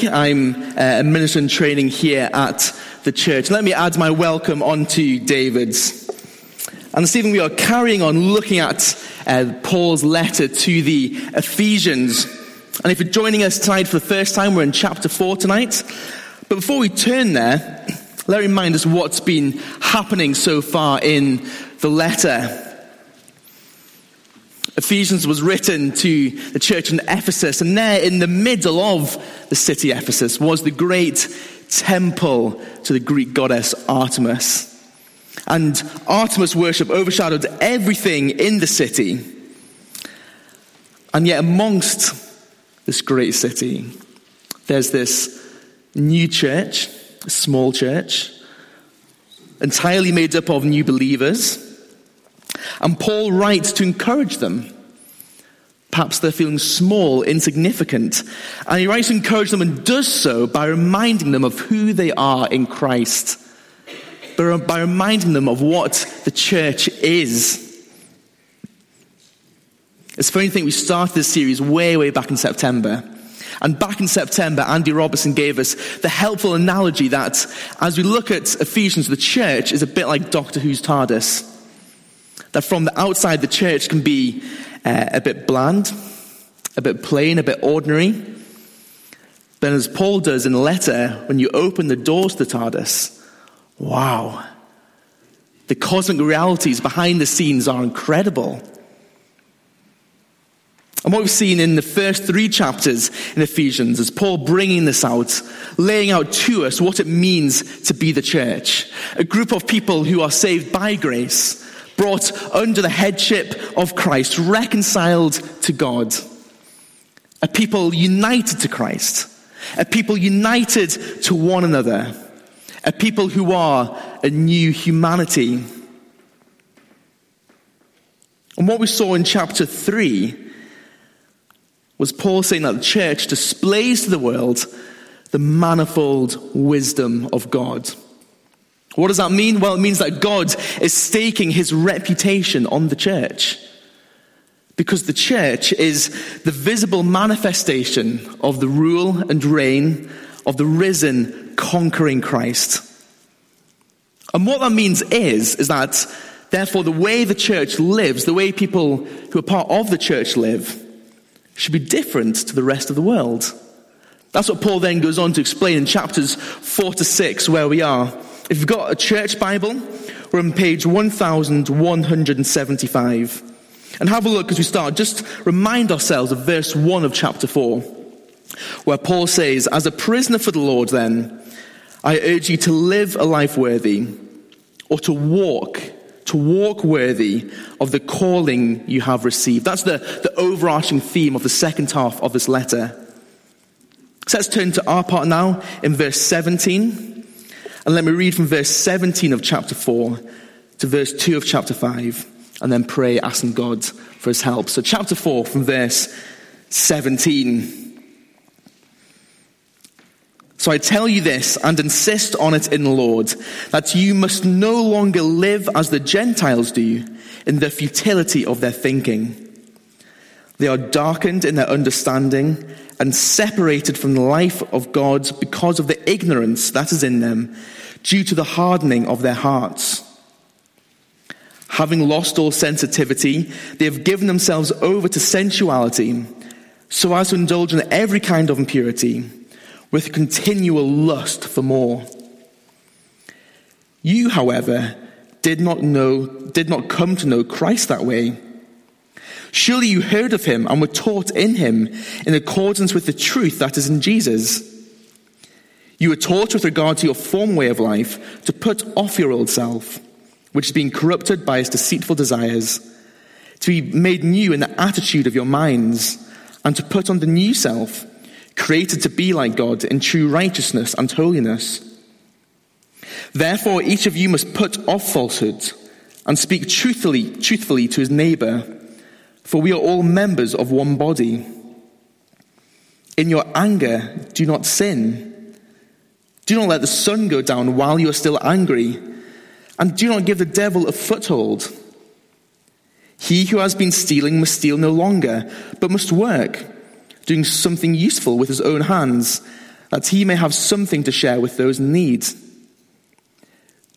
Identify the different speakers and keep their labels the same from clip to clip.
Speaker 1: I'm uh, a minister in training here at the church. Let me add my welcome onto David's. And this evening we are carrying on looking at uh, Paul's letter to the Ephesians. And if you're joining us tonight for the first time, we're in chapter 4 tonight. But before we turn there, let me remind us what's been happening so far in the letter. Ephesians was written to the church in Ephesus, and there in the middle of the city Ephesus was the great temple to the Greek goddess Artemis. And Artemis worship overshadowed everything in the city. And yet, amongst this great city, there's this new church, a small church, entirely made up of new believers and Paul writes to encourage them. Perhaps they're feeling small, insignificant. And he writes to encourage them and does so by reminding them of who they are in Christ. By reminding them of what the church is. It's funny to think we started this series way, way back in September. And back in September, Andy Robertson gave us the helpful analogy that as we look at Ephesians, the church is a bit like Doctor Who's TARDIS that from the outside the church can be uh, a bit bland, a bit plain, a bit ordinary. But as Paul does in the letter, when you open the doors to TARDIS, wow, the cosmic realities behind the scenes are incredible. And what we've seen in the first three chapters in Ephesians is Paul bringing this out, laying out to us what it means to be the church. A group of people who are saved by grace, brought under the headship of Christ, reconciled to God. A people united to Christ. A people united to one another. A people who are a new humanity. And what we saw in chapter 3 was Paul saying that the church displays to the world the manifold wisdom of God. What does that mean? Well, it means that God is staking his reputation on the church. Because the church is the visible manifestation of the rule and reign of the risen, conquering Christ. And what that means is, is that therefore the way the church lives, the way people who are part of the church live, should be different to the rest of the world. That's what Paul then goes on to explain in chapters 4 to 6, where we are. If you've got a church Bible, we're on page 1175. And have a look as we start. Just remind ourselves of verse 1 of chapter 4, where Paul says, As a prisoner for the Lord, then, I urge you to live a life worthy, or to walk, to walk worthy of the calling you have received. That's the, the overarching theme of the second half of this letter. So let's turn to our part now in verse 17. And let me read from verse 17 of chapter 4 to verse 2 of chapter 5, and then pray, asking God for his help. So, chapter 4, from verse 17. So I tell you this and insist on it in the Lord, that you must no longer live as the Gentiles do in the futility of their thinking. They are darkened in their understanding and separated from the life of God because of the ignorance that is in them due to the hardening of their hearts. Having lost all sensitivity, they have given themselves over to sensuality so as to indulge in every kind of impurity with continual lust for more. You, however, did not know, did not come to know Christ that way. Surely you heard of him and were taught in him in accordance with the truth that is in Jesus. You were taught with regard to your former way of life to put off your old self, which is being corrupted by its deceitful desires, to be made new in the attitude of your minds, and to put on the new self, created to be like God in true righteousness and holiness. Therefore, each of you must put off falsehood and speak truthfully, truthfully to his neighbor for we are all members of one body. In your anger, do not sin. Do not let the sun go down while you are still angry, and do not give the devil a foothold. He who has been stealing must steal no longer, but must work, doing something useful with his own hands, that he may have something to share with those in need.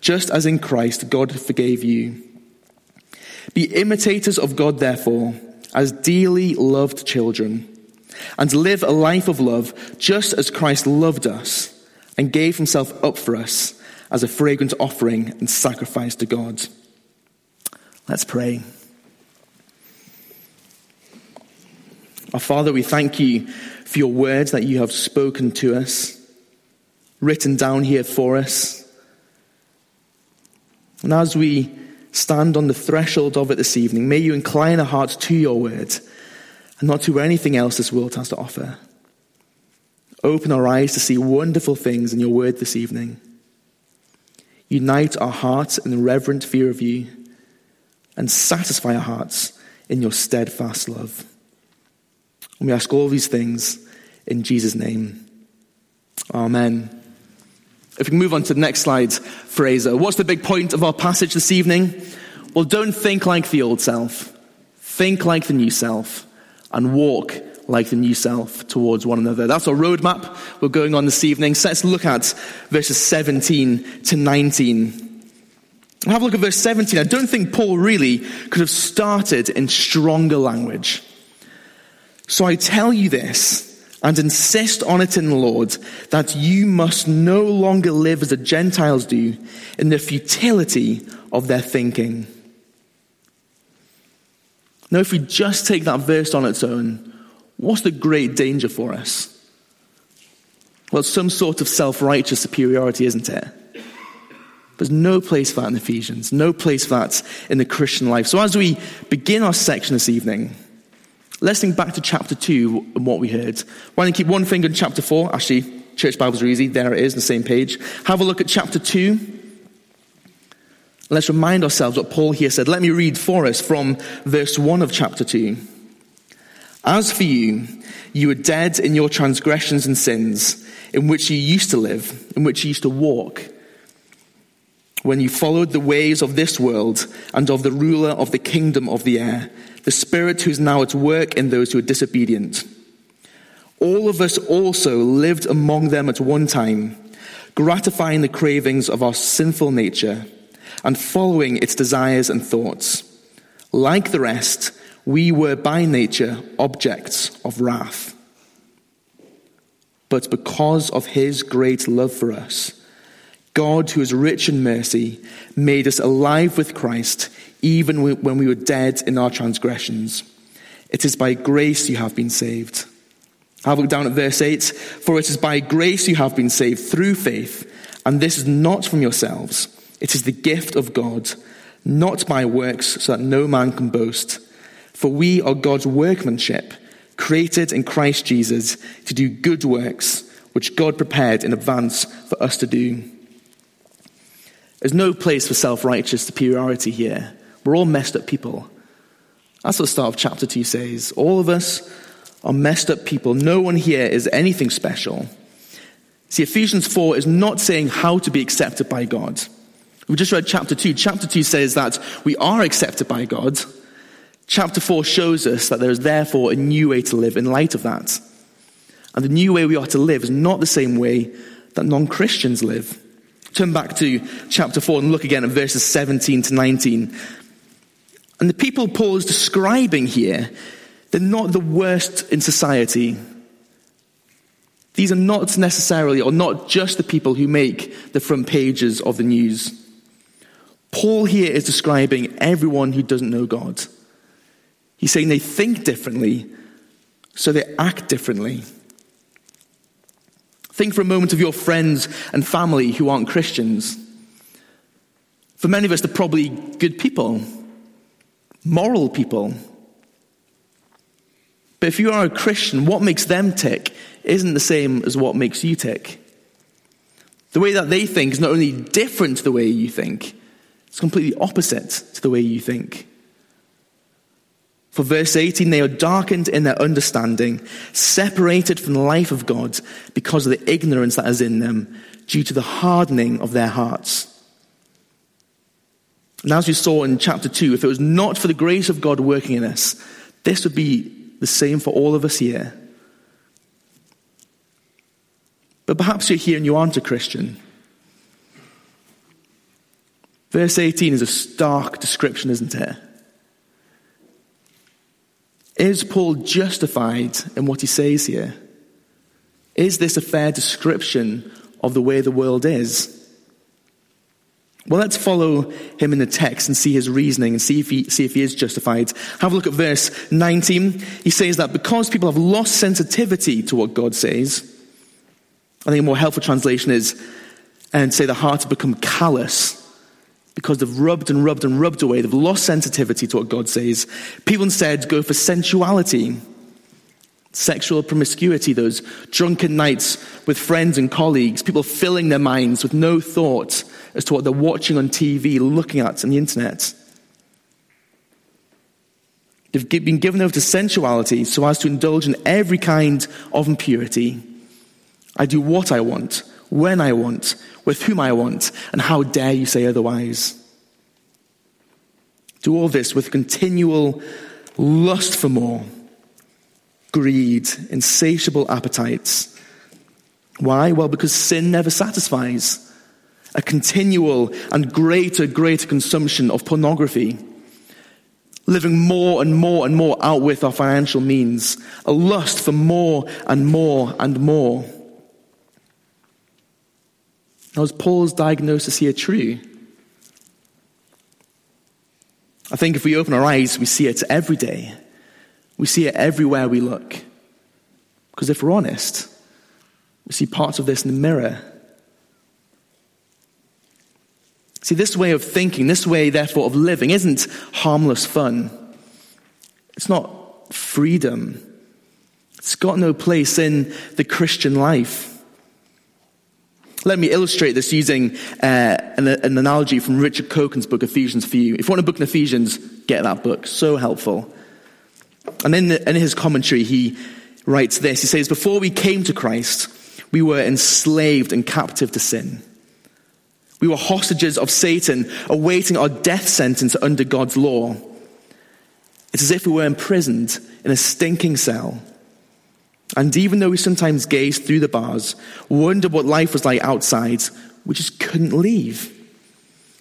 Speaker 1: just as in Christ God forgave you. Be imitators of God, therefore, as dearly loved children, and live a life of love, just as Christ loved us and gave himself up for us as a fragrant offering and sacrifice to God. Let's pray. Our Father, we thank you for your words that you have spoken to us, written down here for us. And as we stand on the threshold of it this evening, may you incline our hearts to your word and not to anything else this world has to offer. Open our eyes to see wonderful things in your word this evening. Unite our hearts in reverent fear of you and satisfy our hearts in your steadfast love. And we ask all these things in Jesus' name. Amen. If we can move on to the next slide, Fraser. What's the big point of our passage this evening? Well, don't think like the old self. Think like the new self and walk like the new self towards one another. That's our roadmap we're going on this evening. So let's look at verses 17 to 19. Have a look at verse 17. I don't think Paul really could have started in stronger language. So I tell you this and insist on it in the Lord that you must no longer live as the Gentiles do in the futility of their thinking. Now, if we just take that verse on its own, what's the great danger for us? Well, some sort of self righteous superiority, isn't it? There's no place for that in Ephesians, no place for that in the Christian life. So, as we begin our section this evening, Let's think back to chapter 2 and what we heard. Why don't you keep one finger in chapter 4? Actually, church Bibles are easy. There it is, the same page. Have a look at chapter 2. Let's remind ourselves what Paul here said. Let me read for us from verse 1 of chapter 2. As for you, you were dead in your transgressions and sins, in which you used to live, in which you used to walk, when you followed the ways of this world and of the ruler of the kingdom of the air the Spirit who is now at work in those who are disobedient. All of us also lived among them at one time, gratifying the cravings of our sinful nature and following its desires and thoughts. Like the rest, we were by nature objects of wrath. But because of his great love for us, God, who is rich in mercy, made us alive with Christ even when we were dead in our transgressions. It is by grace you have been saved. Have a look down at verse 8. For it is by grace you have been saved through faith, and this is not from yourselves. It is the gift of God, not by works, so that no man can boast. For we are God's workmanship, created in Christ Jesus to do good works, which God prepared in advance for us to do. There's no place for self righteous superiority here. We're all messed up people. That's what the start of chapter 2 says. All of us are messed up people. No one here is anything special. See, Ephesians 4 is not saying how to be accepted by God. We just read chapter 2. Chapter 2 says that we are accepted by God. Chapter 4 shows us that there is therefore a new way to live in light of that. And the new way we are to live is not the same way that non Christians live. Turn back to chapter 4 and look again at verses 17 to 19. And the people Paul is describing here, they're not the worst in society. These are not necessarily, or not just the people who make the front pages of the news. Paul here is describing everyone who doesn't know God. He's saying they think differently, so they act differently. Think for a moment of your friends and family who aren't Christians. For many of us, they're probably good people moral people. But if you are a Christian, what makes them tick isn't the same as what makes you tick. The way that they think is not only different to the way you think, it's completely opposite to the way you think. For verse 18, they are darkened in their understanding, separated from the life of God because of the ignorance that is in them, due to the hardening of their hearts. And as we saw in chapter 2, if it was not for the grace of God working in us, this would be the same for all of us here. But perhaps you're here and you aren't a Christian. Verse 18 is a stark description, isn't it? Is Paul justified in what he says here? Is this a fair description of the way the world is? Well, let's follow him in the text and see his reasoning and see if he, see if he is justified. Have a look at verse 19. He says that because people have lost sensitivity to what God says, I think a more helpful translation is, and say the heart has become callous because they've rubbed and rubbed and rubbed away. They've lost sensitivity to what God says. People instead go for sensuality, sexual promiscuity, those drunken nights with friends and colleagues, people filling their minds with no thought as to what they're watching on TV, looking at on the internet. They've been given over to sensuality so as to indulge in every kind of impurity. I do what I want, when I want, with whom I want, and how dare you say otherwise? Do all this with continual lust for more, greed, insatiable appetites. Why? Well, because sin never satisfies. A continual and greater, greater consumption of pornography. Living more and more and more out with our financial means. A lust for more and more and more. Now, is Paul's diagnosis here true? I think if we open our eyes, we see it every day. We see it everywhere we look. Because if we're honest, we see parts of this in the mirror. See, this way of thinking, this way, therefore, of living isn't harmless fun. It's not freedom. It's got no place in the Christian life. Let me illustrate this using uh, an, an, analogy from Richard Coekin's book, Ephesians for You. If you want a book in Ephesians, get that book. So helpful. And in, the, in his commentary, he writes this He says, Before we came to Christ, we were enslaved and captive to sin. We were hostages of Satan, awaiting our death sentence under God's law. It's as if we were imprisoned in a stinking cell and even though we sometimes gazed through the bars, wondered what life was like outside, we just couldn't leave.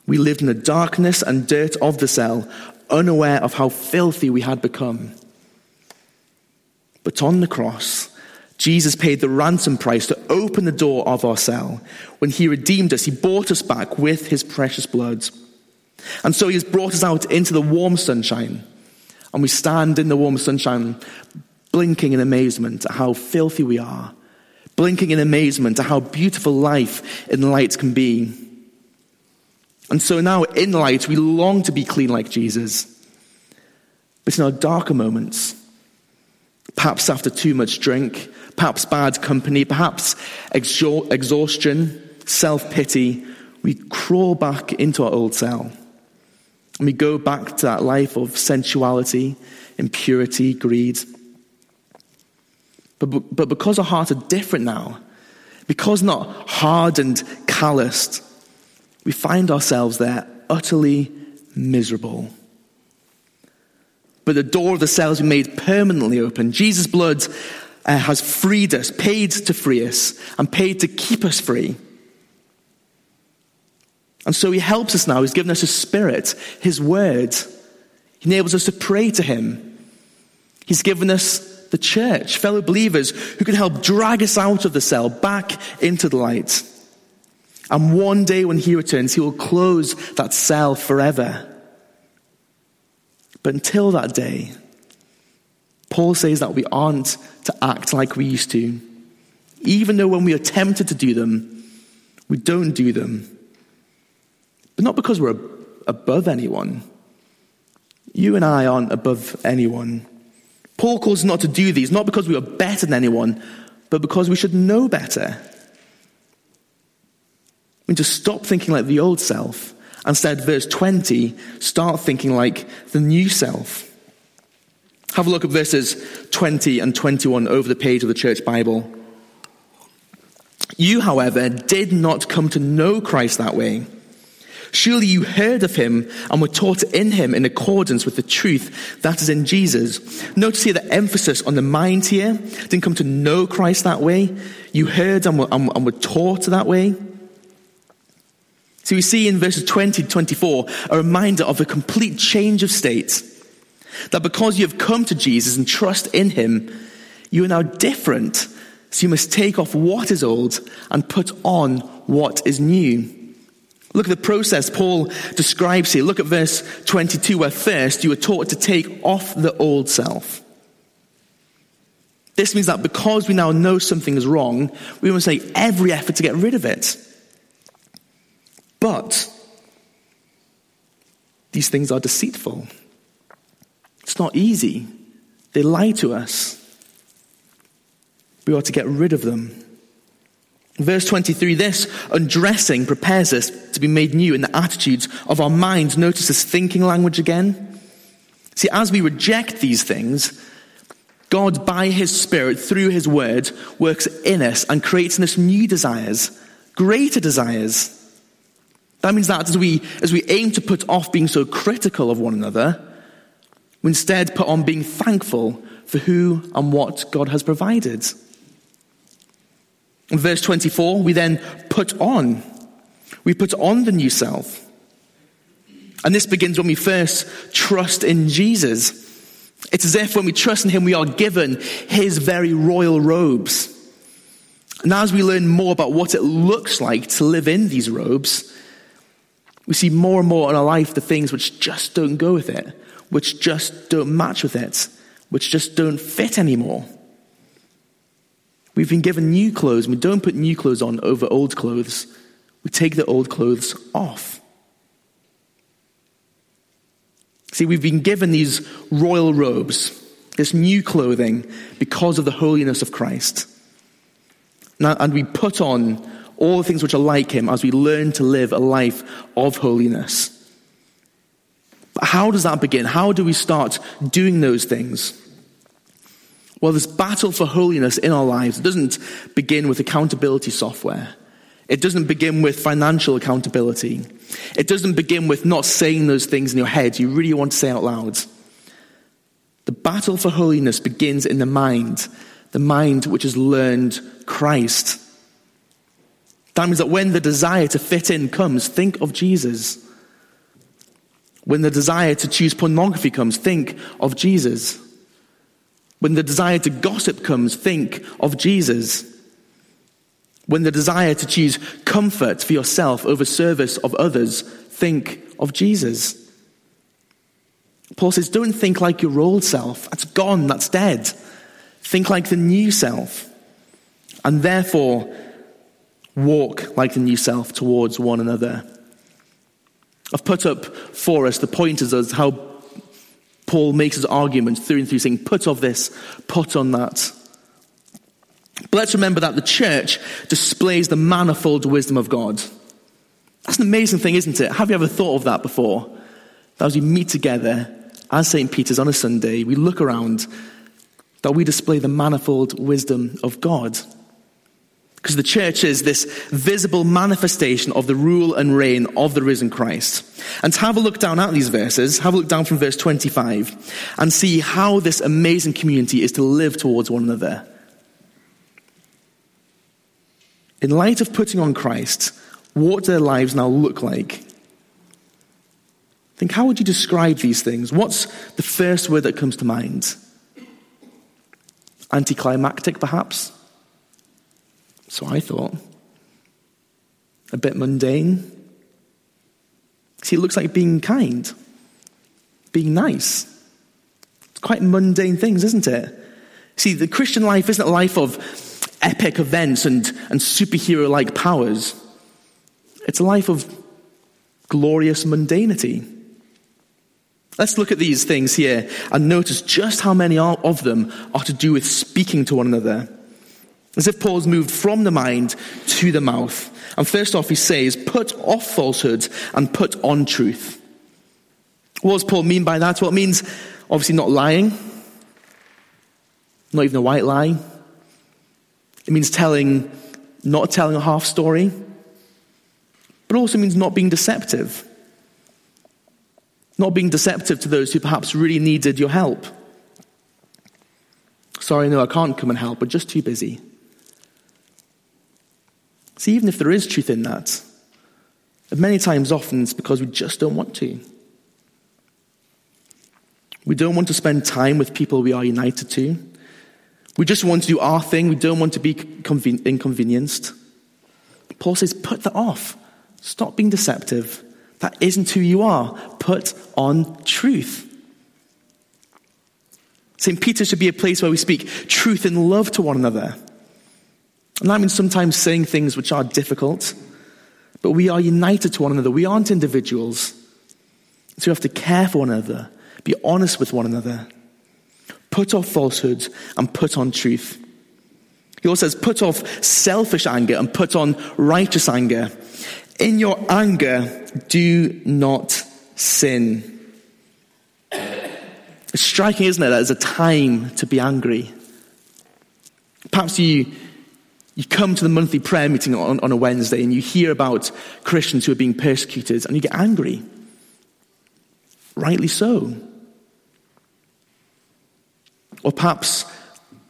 Speaker 1: We lived in the darkness and dirt of the cell, unaware of how filthy we had become. But on the cross, Jesus paid the ransom price to open the door of our cell. When he redeemed us, he bought us back with his precious blood. And so he has brought us out into the warm sunshine. And we stand in the warm sunshine, blinking in amazement at how filthy we are, blinking in amazement at how beautiful life in light can be. And so now in light, we long to be clean like Jesus. But in our darker moments, perhaps after too much drink, perhaps bad company, perhaps exhaustion, self pity, we crawl back into our old cell. And we go back to that life of sensuality, impurity, greed. But, but because our hearts are different now, because not hardened, calloused, we find ourselves there utterly miserable. But the door of the cell has been made permanently open. Jesus' blood uh, has freed us, paid to free us, and paid to keep us free. And so he helps us now. He's given us his spirit, his word. He enables us to pray to him. He's given us the church, fellow believers who can help drag us out of the cell back into the light. And one day when he returns, he will close that cell forever. But until that day, Paul says that we aren't to act like we used to. Even though when we are tempted to do them, we don't do them. But not because we're above anyone. You and I aren't above anyone. Paul calls us not to do these, not because we are better than anyone, but because we should know better. We need to stop thinking like the old self. Instead, verse 20, start thinking like the new self. Have a look at verses 20 and 21 over the page of the church Bible. You, however, did not come to know Christ that way. Surely you heard of him and were taught in him in accordance with the truth that is in Jesus. Notice here the emphasis on the mind here. Didn't come to know Christ that way. You heard and were, and, were taught that way. So we see in verses 20 to 24 a reminder of a complete change of state. That because you have come to Jesus and trust in him, you are now different. So you must take off what is old and put on what is new. Look at the process Paul describes here. Look at verse 22, where first you were taught to take off the old self. This means that because we now know something is wrong, we must make every effort to get rid of it. But these things are deceitful. It's not easy. They lie to us. We ought to get rid of them. Verse 23 this undressing prepares us to be made new in the attitudes of our minds. Notice this thinking language again. See, as we reject these things, God, by His Spirit, through His Word, works in us and creates in us new desires, greater desires. That means that as we, as we aim to put off being so critical of one another, we instead put on being thankful for who and what God has provided. In verse 24, we then put on. We put on the new self. And this begins when we first trust in Jesus. It's as if when we trust in Him, we are given His very royal robes. And as we learn more about what it looks like to live in these robes, we see more and more in our life the things which just don't go with it, which just don't match with it, which just don't fit anymore. We've been given new clothes. We don't put new clothes on over old clothes. We take the old clothes off. See, we've been given these royal robes, this new clothing, because of the holiness of Christ. And we put on all the things which are like Him as we learn to live a life of holiness. But how does that begin? How do we start doing those things? Well, this battle for holiness in our lives doesn't begin with accountability software. It doesn't begin with financial accountability. It doesn't begin with not saying those things in your head you really want to say out loud. The battle for holiness begins in the mind, the mind which has learned Christ. That means that when the desire to fit in comes, think of Jesus. When the desire to choose pornography comes, think of Jesus. When the desire to gossip comes, think of Jesus. When the desire to choose comfort for yourself over service of others, think of Jesus. Paul says, don't think like your old self. That's gone, that's dead. Think like the new self. And therefore, walk like the new self towards one another. I've put up for us the pointers as how Paul makes his argument through and through saying, put off this, put on that. But let's remember that the church displays the manifold wisdom of God. That's an amazing thing, isn't it? Have you ever thought of that before? That as we meet together as St. Peter's on a Sunday, we look around, that we display the manifold wisdom of God. Because the church is this visible manifestation of the rule and reign of the risen Christ. And to have a look down at these verses, have a look down from verse 25, and see how this amazing community is to live towards one another. In light of putting on Christ, what do their lives now look like? Think, how would you describe these things? What's the first word that comes to mind? Anticlimactic, perhaps? So I thought. A bit mundane. See, it looks like being kind, being nice. It's quite mundane things, isn't it? See, the Christian life isn't a life of epic events and, and superhero like powers. It's a life of glorious mundanity. Let's look at these things here and notice just how many of them are to do with speaking to one another. As if Paul's moved from the mind to the mouth. And first off, he says, put off falsehood and put on truth. What does Paul mean by that? Well, it means obviously not lying, not even a white lie. It means telling, not telling a half story, but also means not being deceptive. Not being deceptive to those who perhaps really needed your help. Sorry, no, I can't come and help, but just too busy. See, even if there is truth in that, many times often it's because we just don't want to. We don't want to spend time with people we are united to. We just want to do our thing. We don't want to be conven- inconvenienced. Paul says, put that off. Stop being deceptive. That isn't who you are. Put on truth. St. Peter should be a place where we speak truth and love to one another. And that means sometimes saying things which are difficult, but we are united to one another. We aren't individuals. So we have to care for one another, be honest with one another, put off falsehoods and put on truth. He also says, put off selfish anger and put on righteous anger. In your anger, do not sin. It's striking, isn't it? That there's a time to be angry. Perhaps you, you come to the monthly prayer meeting on, on a Wednesday and you hear about Christians who are being persecuted and you get angry. Rightly so. Or perhaps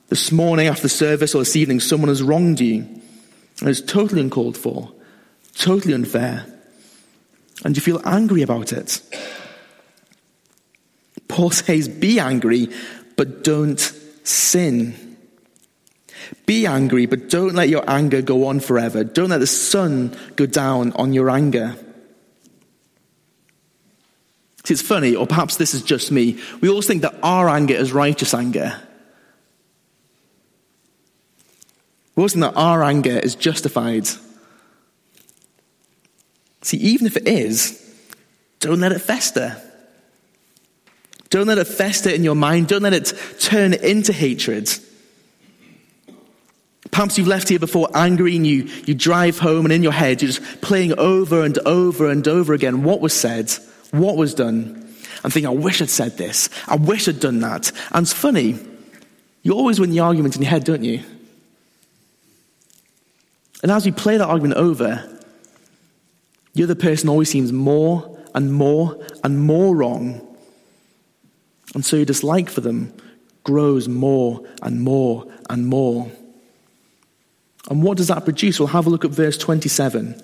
Speaker 1: this morning after the service or this evening, someone has wronged you and it's totally uncalled for, totally unfair, and you feel angry about it. Paul says, be angry, but don't sin. Be angry, but don't let your anger go on forever. Don't let the sun go down on your anger. See, it's funny, or perhaps this is just me. We always think that our anger is righteous anger. We always think that our anger is justified. See, even if it is, don't let it fester. Don't let it fester in your mind. Don't let it turn into hatred. Perhaps you've left here before angry and you, you drive home and in your head you're just playing over and over and over again what was said, what was done. And thinking, I wish I'd said this. I wish I'd done that. And it's funny, you always win the argument in your head, don't you? And as you play that argument over, the other person always seems more and more and more wrong and so your dislike for them grows more and more and more. And what does that produce? We'll have a look at verse 27.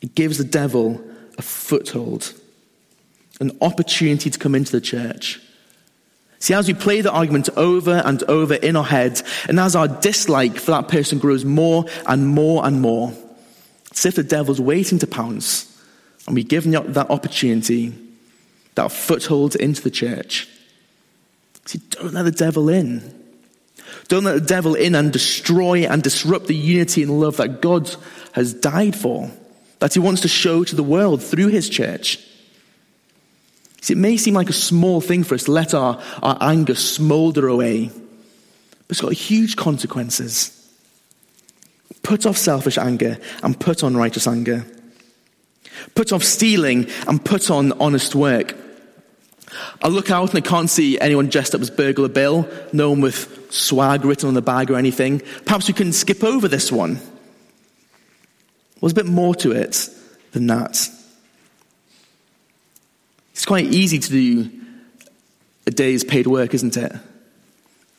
Speaker 1: It gives the devil a foothold, an opportunity to come into the church. See, as we play the argument over and over in our heads, and as our dislike for that person grows more and more and more, it's if the devil's waiting to pounce, and we give him that opportunity that foothold into the church. See, don't let the devil in. Don't let the devil in and destroy and disrupt the unity and love that God has died for, that he wants to show to the world through his church. See, it may seem like a small thing for us to let our, our anger smolder away, but it's got huge consequences. Put off selfish anger and put on righteous anger. Put off stealing and put on honest work. I look out and I can't see anyone dressed up as Burglar Bill, no one with swag written on the bag or anything. Perhaps we can skip over this one. There's a bit more to it than that. It's quite easy to do a day's paid work, isn't it?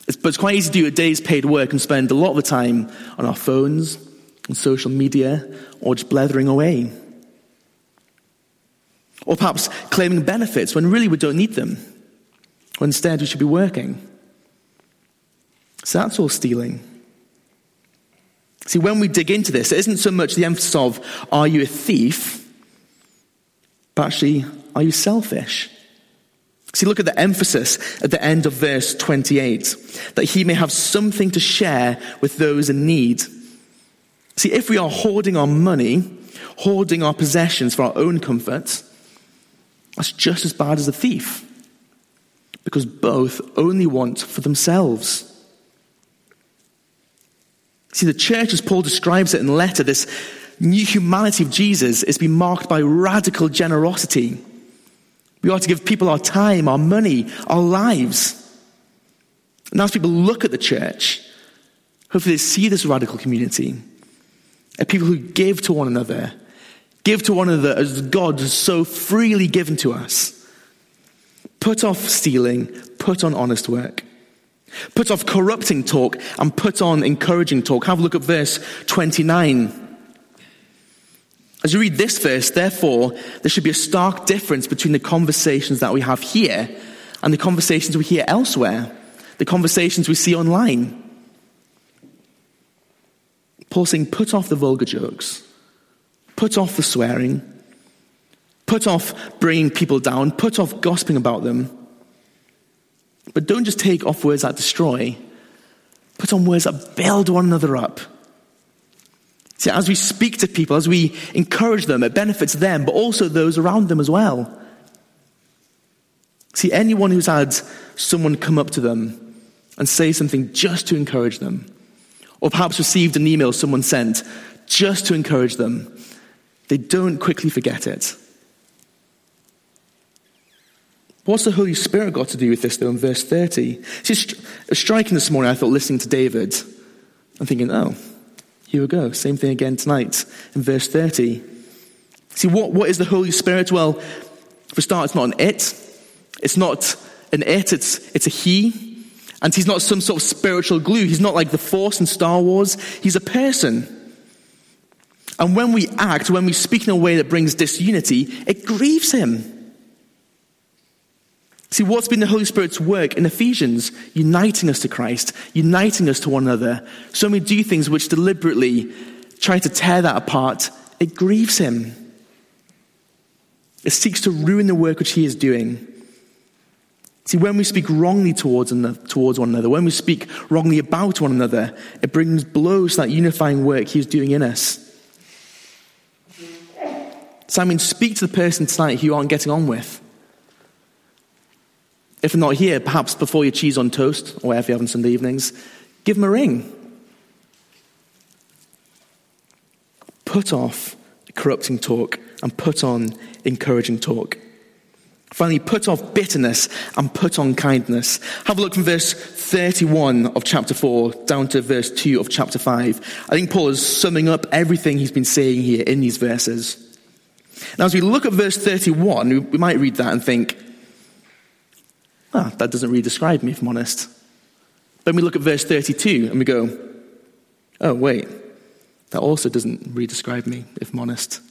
Speaker 1: It's, but it's quite easy to do a day's paid work and spend a lot of the time on our phones, on social media, or just blethering away. Or perhaps claiming benefits when really we don't need them, when instead we should be working. So that's all stealing. See, when we dig into this, it isn't so much the emphasis of, are you a thief? But actually, are you selfish? See, look at the emphasis at the end of verse 28 that he may have something to share with those in need. See, if we are hoarding our money, hoarding our possessions for our own comfort, that's just as bad as a thief. Because both only want for themselves. See, the church, as Paul describes it in the letter, this new humanity of Jesus is being marked by radical generosity. We ought to give people our time, our money, our lives. And as people look at the church, hopefully they see this radical community. A people who give to one another, give to one another as God has so freely given to us. Put off stealing, put on honest work. Put off corrupting talk and put on encouraging talk. Have a look at verse 29. As you read this verse, therefore, there should be a stark difference between the conversations that we have here and the conversations we hear elsewhere, the conversations we see online. Paul saying, put off the vulgar jokes, put off the swearing, put off bringing people down, put off gossiping about them. But don't just take off words that destroy, put on words that build one another up. See, as we speak to people, as we encourage them, it benefits them, but also those around them as well. See, anyone who's had someone come up to them and say something just to encourage them, or perhaps received an email someone sent just to encourage them, they don't quickly forget it. What's the Holy Spirit got to do with this, though, in verse 30? See, it's striking this morning, I thought, listening to David, I'm thinking, oh, here we go. Same thing again tonight in verse 30. See, what, what is the Holy Spirit? Well, for start, it's not an it. It's not an it, it's, it's a he. And he's not some sort of spiritual glue. He's not like the Force in Star Wars. He's a person. And when we act, when we speak in a way that brings disunity, it grieves him. See, what's been the Holy Spirit's work in Ephesians? Uniting us to Christ, uniting us to one another. So when we do things which deliberately try to tear that apart, it grieves him. It seeks to ruin the work which he is doing. See, when we speak wrongly towards, towards one another, when we speak wrongly about one another, it brings blows to that unifying work he is doing in us. Mean, speak to the person tonight who you aren't getting on with. If not here, perhaps before your cheese on toast or whatever you have on Sunday evenings, give them a ring. Put off corrupting talk and put on encouraging talk. Finally, put off bitterness and put on kindness. Have a look from verse 31 of chapter 4 down to verse 2 of chapter 5. I think Paul is summing up everything he's been saying here in these verses. Now, as we look at verse 31, we might read that and think, ah, that doesn't really describe me, if I'm honest. Then we look at verse 32 and we go, oh, wait, that also doesn't really describe me, if I'm honest.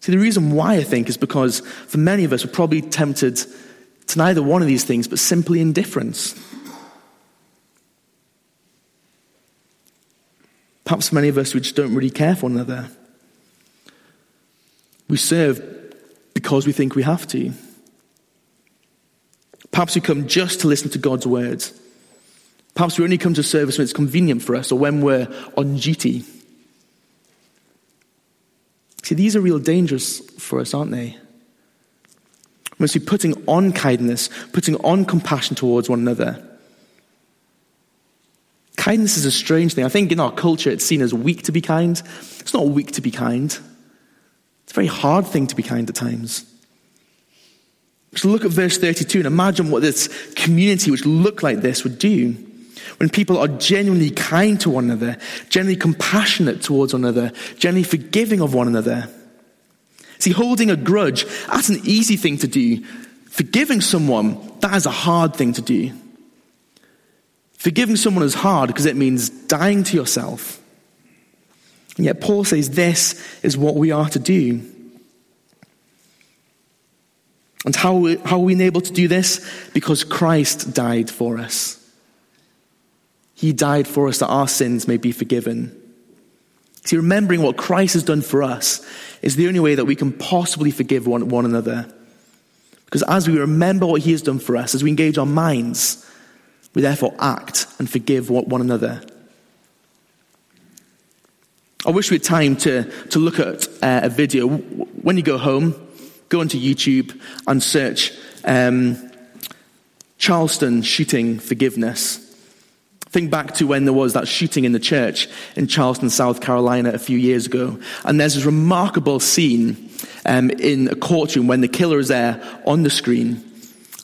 Speaker 1: See, the reason why I think is because for many of us, we're probably tempted to neither one of these things, but simply indifference. Perhaps for many of us, we just don't really care for one another. We serve because we think we have to. Perhaps we come just to listen to God's words. Perhaps we only come to service when it's convenient for us or when we're on duty. See, these are real dangers for us, aren't they? We must be putting on kindness, putting on compassion towards one another. Kindness is a strange thing. I think in our culture it's seen as weak to be kind. It's not weak to be kind. It's a very hard thing to be kind at times. So look at verse 32 and imagine what this community, which looked like this, would do. When people are genuinely kind to one another, genuinely compassionate towards one another, genuinely forgiving of one another. See, holding a grudge, that's an easy thing to do. Forgiving someone, that is a hard thing to do. Forgiving someone is hard because it means dying to yourself. And yet Paul says this is what we are to do. And how, how are we enabled to do this? Because Christ died for us. He died for us that our sins may be forgiven. See, remembering what Christ has done for us is the only way that we can possibly forgive one, one another. Because as we remember what He has done for us, as we engage our minds, we therefore act and forgive one another. I wish we had time to, to look at uh, a video. When you go home, go onto YouTube and search um, Charleston shooting forgiveness. Think back to when there was that shooting in the church in Charleston, South Carolina, a few years ago. And there's this remarkable scene um, in a courtroom when the killer is there on the screen.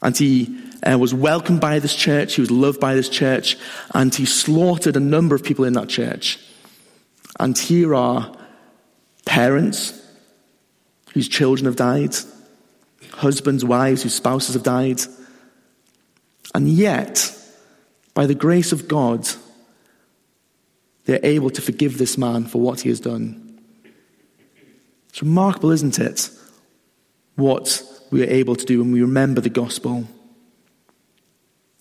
Speaker 1: And he uh, was welcomed by this church, he was loved by this church, and he slaughtered a number of people in that church. And here are parents whose children have died, husbands, wives whose spouses have died. And yet, by the grace of God, they're able to forgive this man for what he has done. It's remarkable, isn't it? What we are able to do when we remember the gospel.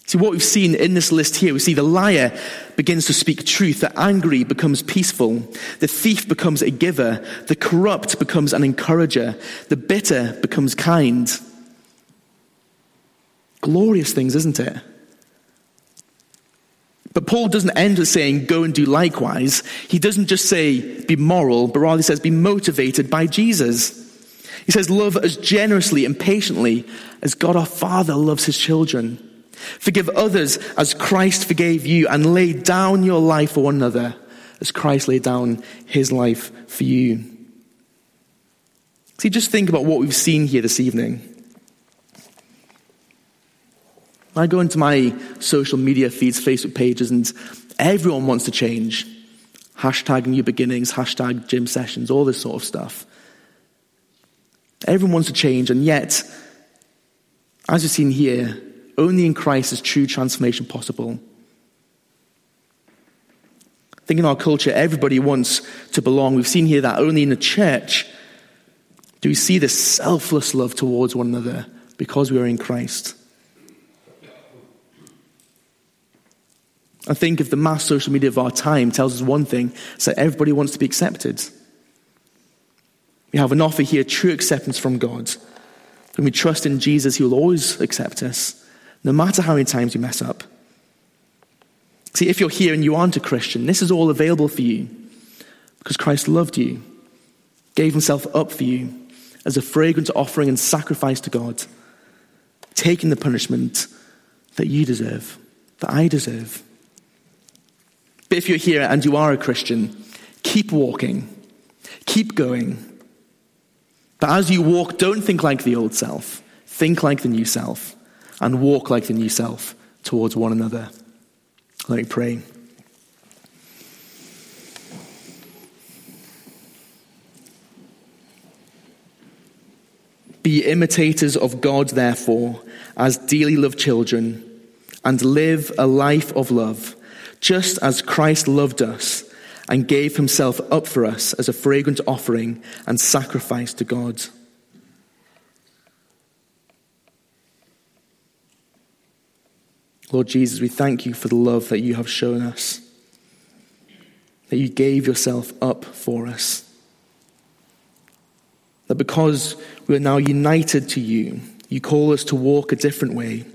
Speaker 1: See, what we've seen in this list here, we see the liar begins to speak truth, the angry becomes peaceful, the thief becomes a giver, the corrupt becomes an encourager, the bitter becomes kind. Glorious things, isn't it? But Paul doesn't end with saying, go and do likewise. He doesn't just say, be moral, but rather he says, be motivated by Jesus. He says, love as generously and patiently as God our Father loves his children. Forgive others as Christ forgave you and lay down your life for one another as Christ laid down his life for you. See, just think about what we've seen here this evening. I go into my social media feeds, Facebook pages, and everyone wants to change. Hashtag new beginnings, hashtag gym sessions, all this sort of stuff. Everyone wants to change, and yet, as we've seen here, only in Christ is true transformation possible. I think in our culture, everybody wants to belong. We've seen here that only in the church do we see this selfless love towards one another because we are in Christ. I think if the mass social media of our time tells us one thing, it's that everybody wants to be accepted. We have an offer here, true acceptance from God. When we trust in Jesus, He will always accept us no matter how many times you mess up. See, if you're here and you aren't a Christian, this is all available for you because Christ loved you, gave himself up for you as a fragrant offering and sacrifice to God, taking the punishment that you deserve, that I deserve. But if you're here and you are a Christian, keep walking, keep going. But as you walk, don't think like the old self, think like the new self and walk like the new self towards one another. Let me pray. Be imitators of God, therefore, as dearly loved children, and live a life of love, just as Christ loved us and gave himself up for us as a fragrant offering and sacrifice to God. Lord Jesus, we thank you for the love that you have shown us, that you gave yourself up for us. That because we are now united to you, you call us to walk a different way.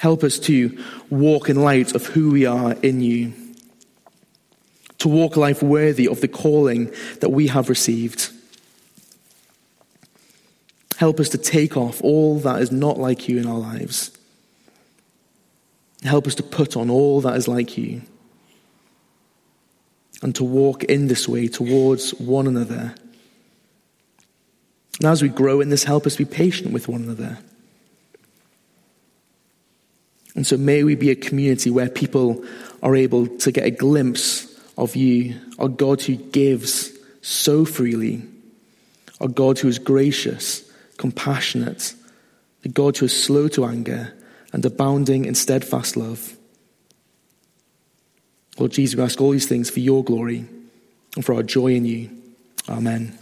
Speaker 1: Help us to walk in light of who we are in you, to walk life worthy of the calling that we have received. Help us to take off all that is not like you in our lives. Help us to put on all that is like you and to walk in this way towards one another. And as we grow in this, help us be patient with one another. And so may we be a community where people are able to get a glimpse of you, a God who gives so freely, a God who is gracious compassionate, a God who is slow to anger and abounding in steadfast love. Lord Jesus, we ask all these things for your glory and for our joy in you. Amen.